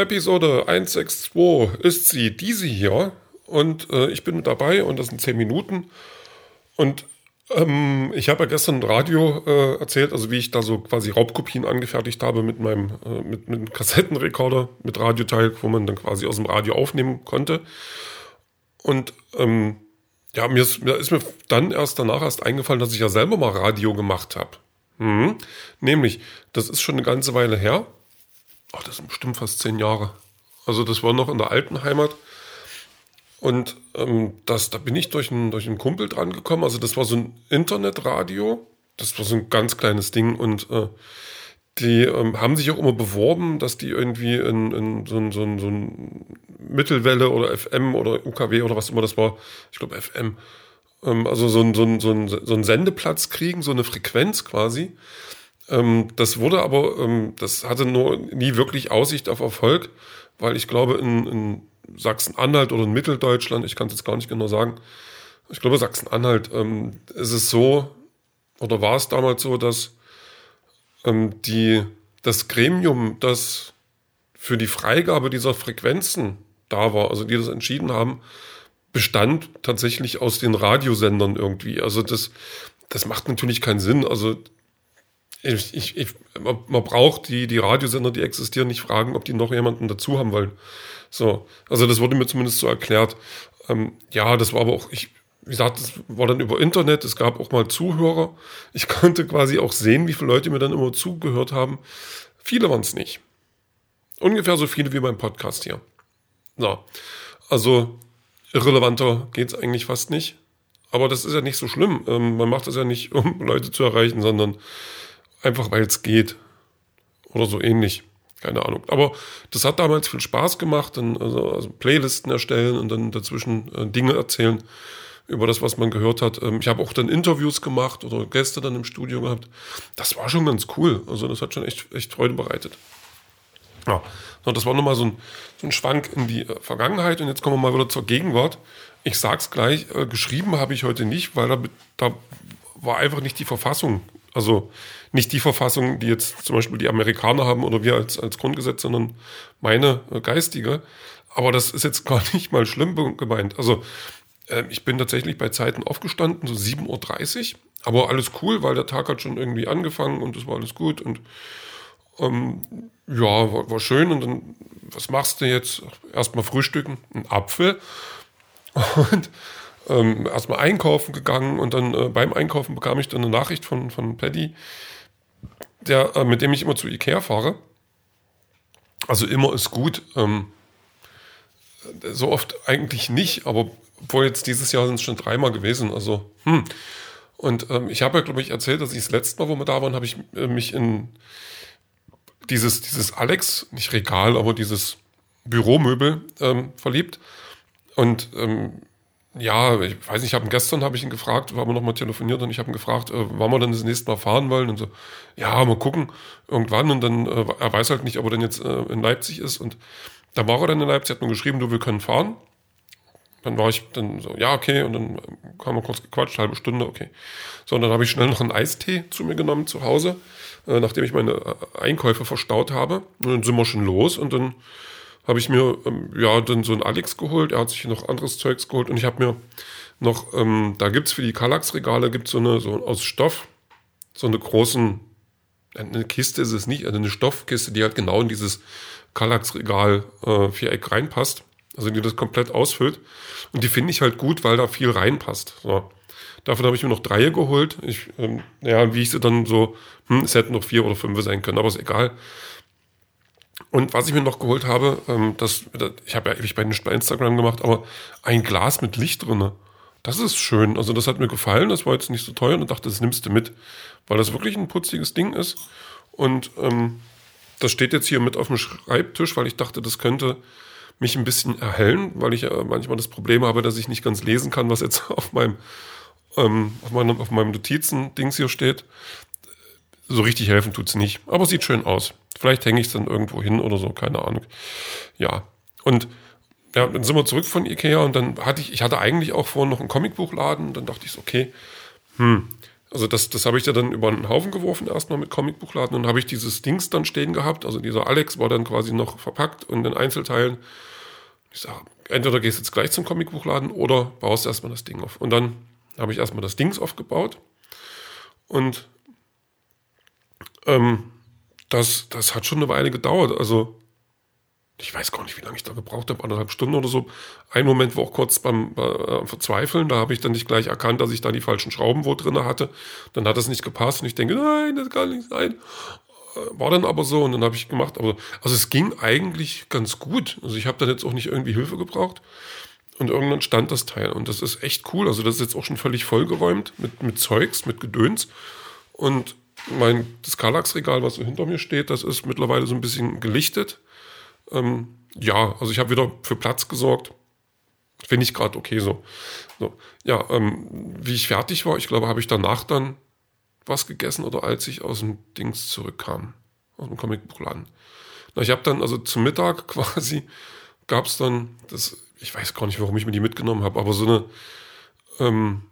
Episode 162 ist sie, diese hier. Und äh, ich bin mit dabei und das sind 10 Minuten. Und ähm, ich habe ja gestern im Radio äh, erzählt, also wie ich da so quasi Raubkopien angefertigt habe mit meinem äh, mit, mit einem Kassettenrekorder, mit Radioteil, wo man dann quasi aus dem Radio aufnehmen konnte. Und ähm, ja, mir ist, mir ist mir dann erst danach erst eingefallen, dass ich ja selber mal Radio gemacht habe. Mhm. Nämlich, das ist schon eine ganze Weile her. Bestimmt fast zehn Jahre. Also das war noch in der alten Heimat. Und ähm, das, da bin ich durch einen, durch einen Kumpel dran gekommen. Also das war so ein Internetradio. Das war so ein ganz kleines Ding. Und äh, die ähm, haben sich auch immer beworben, dass die irgendwie in, in so, ein, so, ein, so ein Mittelwelle oder FM oder UKW oder was immer das war, ich glaube FM, ähm, also so ein, so, ein, so, ein, so ein Sendeplatz kriegen, so eine Frequenz quasi. Ähm, das wurde aber, ähm, das hatte nur nie wirklich Aussicht auf Erfolg, weil ich glaube, in, in Sachsen-Anhalt oder in Mitteldeutschland, ich kann es jetzt gar nicht genau sagen, ich glaube, Sachsen-Anhalt ähm, ist es so, oder war es damals so, dass ähm, die, das Gremium, das für die Freigabe dieser Frequenzen da war, also die das entschieden haben, bestand tatsächlich aus den Radiosendern irgendwie. Also das, das macht natürlich keinen Sinn. Also ich, ich, ich, man braucht die, die Radiosender, die existieren, nicht fragen, ob die noch jemanden dazu haben wollen. So, also das wurde mir zumindest so erklärt. Ähm, ja, das war aber auch, ich, wie gesagt, das war dann über Internet, es gab auch mal Zuhörer. Ich konnte quasi auch sehen, wie viele Leute mir dann immer zugehört haben. Viele waren es nicht. Ungefähr so viele wie beim Podcast hier. So, also irrelevanter geht es eigentlich fast nicht. Aber das ist ja nicht so schlimm. Ähm, man macht das ja nicht, um Leute zu erreichen, sondern einfach weil es geht. Oder so ähnlich. Keine Ahnung. Aber das hat damals viel Spaß gemacht, dann also, also Playlisten erstellen und dann dazwischen äh, Dinge erzählen über das, was man gehört hat. Ähm, ich habe auch dann Interviews gemacht oder Gäste dann im Studio gehabt. Das war schon ganz cool. Also das hat schon echt, echt Freude bereitet. Ja, und das war nochmal so ein, so ein Schwank in die äh, Vergangenheit. Und jetzt kommen wir mal wieder zur Gegenwart. Ich sag's gleich, äh, geschrieben habe ich heute nicht, weil da, da war einfach nicht die Verfassung also nicht die Verfassung, die jetzt zum Beispiel die Amerikaner haben oder wir als, als Grundgesetz, sondern meine äh, geistige. Aber das ist jetzt gar nicht mal schlimm gemeint. Also äh, ich bin tatsächlich bei Zeiten aufgestanden, so 7.30 Uhr. Aber alles cool, weil der Tag hat schon irgendwie angefangen und es war alles gut. Und ähm, ja, war, war schön. Und dann, was machst du jetzt? Erstmal frühstücken, ein Apfel. Und ähm, erstmal einkaufen gegangen und dann äh, beim Einkaufen bekam ich dann eine Nachricht von, von Paddy, der, äh, mit dem ich immer zu Ikea fahre. Also immer ist gut. Ähm, so oft eigentlich nicht, aber obwohl jetzt dieses Jahr sind es schon dreimal gewesen. Also, hm. Und ähm, ich habe ja, glaube ich, erzählt, dass ich das letzte Mal, wo wir da waren, habe ich äh, mich in dieses, dieses Alex, nicht Regal, aber dieses Büromöbel ähm, verliebt. Und ähm, ja, ich weiß nicht, ich habe gestern habe ich ihn gefragt, wir haben noch mal telefoniert und ich habe ihn gefragt, äh, wann wir dann das nächste Mal fahren wollen und so, ja, mal gucken, irgendwann und dann, äh, er weiß halt nicht, ob er dann jetzt äh, in Leipzig ist und da war er dann in Leipzig, hat mir geschrieben, du, wir können fahren. Dann war ich dann so, ja, okay, und dann haben wir kurz gequatscht, halbe Stunde, okay. So, und dann habe ich schnell noch einen Eistee zu mir genommen zu Hause, äh, nachdem ich meine äh, Einkäufe verstaut habe. Und dann sind wir schon los und dann habe ich mir ähm, ja dann so ein Alex geholt. Er hat sich noch anderes Zeugs geholt und ich habe mir noch, ähm, da gibt es für die Kallax-Regale gibt so eine, so aus Stoff, so eine großen, eine Kiste ist es nicht, also eine Stoffkiste, die halt genau in dieses Kallax-Regal äh, Viereck reinpasst. Also die das komplett ausfüllt. Und die finde ich halt gut, weil da viel reinpasst. So. Davon habe ich mir noch drei geholt. Ich, ähm, ja, wie ich sie dann so, hm, es hätten noch vier oder fünf sein können, aber ist egal. Und was ich mir noch geholt habe, ähm, das, ich habe ja ewig bei, Instagram gemacht, aber ein Glas mit Licht drinne. Das ist schön. Also das hat mir gefallen. Das war jetzt nicht so teuer und dachte, das nimmst du mit, weil das wirklich ein putziges Ding ist. Und ähm, das steht jetzt hier mit auf dem Schreibtisch, weil ich dachte, das könnte mich ein bisschen erhellen, weil ich ja manchmal das Problem habe, dass ich nicht ganz lesen kann, was jetzt auf meinem ähm, auf meinem, auf meinem Notizen-Dings hier steht. So richtig helfen tut's nicht, aber sieht schön aus. Vielleicht hänge ich es dann irgendwo hin oder so, keine Ahnung. Ja, und ja, dann sind wir zurück von Ikea und dann hatte ich, ich hatte eigentlich auch vorhin noch einen Comicbuchladen und dann dachte ich so, okay, hm, also das, das habe ich ja dann über einen Haufen geworfen, erstmal mit Comicbuchladen. Und habe ich dieses Dings dann stehen gehabt. Also dieser Alex war dann quasi noch verpackt und in Einzelteilen. Ich sage, entweder gehst du jetzt gleich zum Comicbuchladen oder baust erstmal das Ding auf. Und dann habe ich erstmal das Dings aufgebaut. Und ähm, das, das hat schon eine Weile gedauert. Also ich weiß gar nicht, wie lange ich da gebraucht habe, anderthalb Stunden oder so. Ein Moment war auch kurz beim äh, Verzweifeln, da habe ich dann nicht gleich erkannt, dass ich da die falschen Schrauben wo drin hatte. Dann hat das nicht gepasst und ich denke, nein, das kann nicht sein. Äh, war dann aber so und dann habe ich gemacht. Aber, also es ging eigentlich ganz gut. Also ich habe dann jetzt auch nicht irgendwie Hilfe gebraucht. Und irgendwann stand das Teil. Und das ist echt cool. Also das ist jetzt auch schon völlig vollgeräumt mit, mit Zeugs, mit Gedöns. Und mein, das Kallax-Regal, was so hinter mir steht, das ist mittlerweile so ein bisschen gelichtet ähm, ja, also ich habe wieder für Platz gesorgt. Finde ich gerade okay so. so. Ja, ähm, wie ich fertig war, ich glaube, habe ich danach dann was gegessen oder als ich aus dem Dings zurückkam, aus dem Comicbuchladen. Na, ich habe dann, also zum Mittag quasi, gab es dann, das, ich weiß gar nicht, warum ich mir die mitgenommen habe, aber so eine ähm,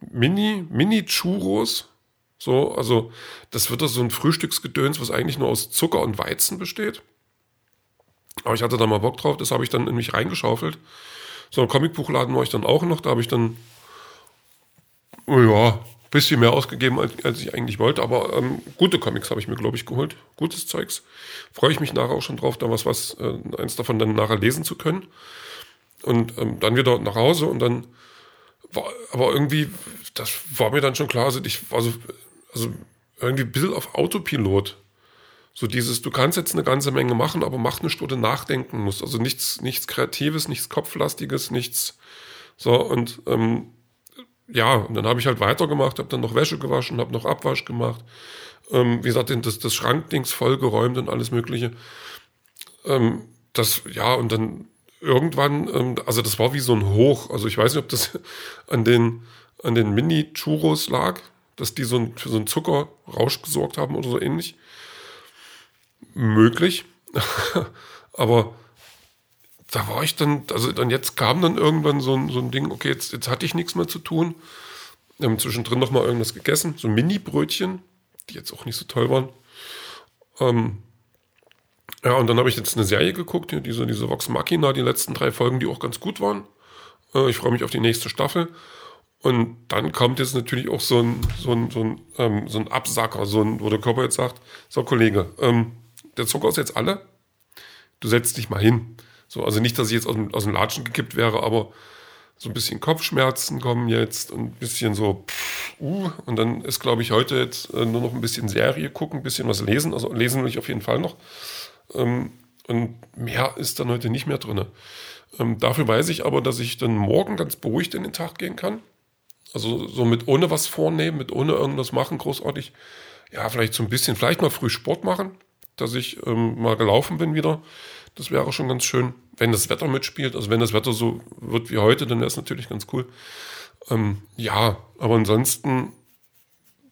Mini, Mini-Churros, so, also das wird da so ein Frühstücksgedöns, was eigentlich nur aus Zucker und Weizen besteht. Aber ich hatte da mal Bock drauf, das habe ich dann in mich reingeschaufelt. So ein Comicbuchladen war ich dann auch noch, da habe ich dann, oh ja, ein bisschen mehr ausgegeben, als, als ich eigentlich wollte. Aber ähm, gute Comics habe ich mir, glaube ich, geholt. Gutes Zeugs. Freue ich mich nachher auch schon drauf, da was, was, äh, eins davon dann nachher lesen zu können. Und ähm, dann wieder nach Hause und dann war, aber irgendwie, das war mir dann schon klar, also ich war so, also irgendwie ein bisschen auf Autopilot. So dieses, du kannst jetzt eine ganze Menge machen, aber mach eine Stunde nachdenken muss. Also nichts, nichts Kreatives, nichts Kopflastiges, nichts so und ähm, ja, und dann habe ich halt weitergemacht, habe dann noch Wäsche gewaschen, habe noch Abwasch gemacht. Ähm, wie gesagt, das, das Schrankdings vollgeräumt und alles Mögliche. Ähm, das, ja, und dann irgendwann, ähm, also das war wie so ein Hoch. Also ich weiß nicht, ob das an den, an den Mini-Churros lag, dass die so ein, für so einen Zuckerrausch gesorgt haben oder so ähnlich möglich. Aber da war ich dann, also dann jetzt kam dann irgendwann so ein, so ein Ding, okay, jetzt, jetzt hatte ich nichts mehr zu tun. Wir haben zwischendrin noch mal irgendwas gegessen, so Mini-Brötchen, die jetzt auch nicht so toll waren. Ähm, ja, und dann habe ich jetzt eine Serie geguckt, diese, diese Vox Machina, die letzten drei Folgen, die auch ganz gut waren. Äh, ich freue mich auf die nächste Staffel. Und dann kommt jetzt natürlich auch so ein, so ein, so ein, ähm, so ein Absacker, so ein, wo der Körper jetzt sagt, so Kollege, ähm, der Zucker ist jetzt alle, du setzt dich mal hin. So, also nicht, dass ich jetzt aus dem, aus dem Latschen gekippt wäre, aber so ein bisschen Kopfschmerzen kommen jetzt und ein bisschen so, pff, uh, und dann ist, glaube ich, heute jetzt äh, nur noch ein bisschen Serie gucken, ein bisschen was lesen. Also lesen will ich auf jeden Fall noch. Ähm, und mehr ist dann heute nicht mehr drin. Ähm, dafür weiß ich aber, dass ich dann morgen ganz beruhigt in den Tag gehen kann. Also so mit ohne was vornehmen, mit ohne irgendwas machen, großartig. Ja, vielleicht so ein bisschen, vielleicht mal früh Sport machen dass ich ähm, mal gelaufen bin wieder. Das wäre schon ganz schön, wenn das Wetter mitspielt. Also wenn das Wetter so wird wie heute, dann wäre es natürlich ganz cool. Ähm, ja, aber ansonsten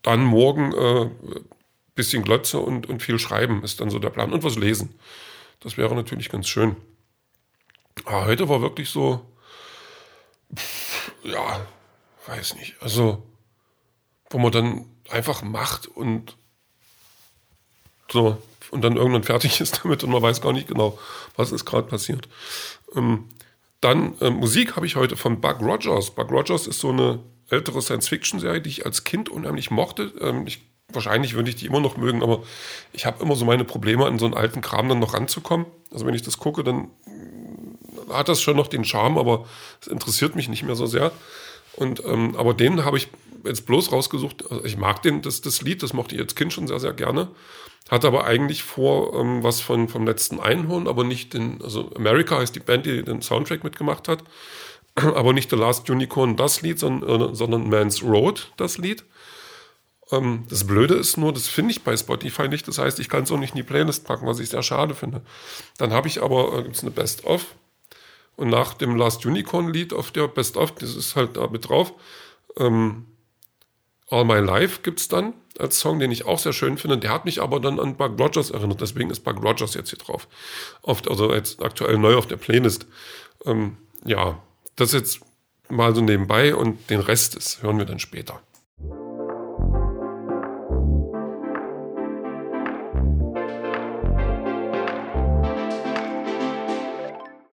dann morgen äh, bisschen Glotze und, und viel schreiben ist dann so der Plan. Und was lesen. Das wäre natürlich ganz schön. Aber heute war wirklich so, ja, weiß nicht. Also, wo man dann einfach macht und so, und dann irgendwann fertig ist damit und man weiß gar nicht genau, was ist gerade passiert. Ähm, dann äh, Musik habe ich heute von Buck Rogers. Buck Rogers ist so eine ältere Science-Fiction-Serie, die ich als Kind unheimlich mochte. Ähm, ich, wahrscheinlich würde ich die immer noch mögen, aber ich habe immer so meine Probleme, an so einen alten Kram dann noch ranzukommen. Also wenn ich das gucke, dann hat das schon noch den Charme, aber es interessiert mich nicht mehr so sehr. Und, ähm, aber den habe ich jetzt bloß rausgesucht. Also ich mag den, das, das Lied, das mochte ich als Kind schon sehr, sehr gerne. Hat aber eigentlich vor, ähm, was von, vom letzten Einhorn, aber nicht den, also America heißt die Band, die den Soundtrack mitgemacht hat, aber nicht The Last Unicorn das Lied, sondern, äh, sondern Man's Road das Lied. Ähm, das Blöde ist nur, das finde ich bei Spotify nicht, das heißt, ich kann es auch nicht in die Playlist packen, was ich sehr schade finde. Dann habe ich aber, äh, gibt es eine Best-of und nach dem Last Unicorn Lied auf der Best-of, das ist halt da mit drauf, ähm, All My Life gibt es dann als Song, den ich auch sehr schön finde. Der hat mich aber dann an Bug Rogers erinnert. Deswegen ist Bug Rogers jetzt hier drauf. Oft, also jetzt aktuell neu auf der Playlist. Ähm, ja, das jetzt mal so nebenbei und den Rest das hören wir dann später.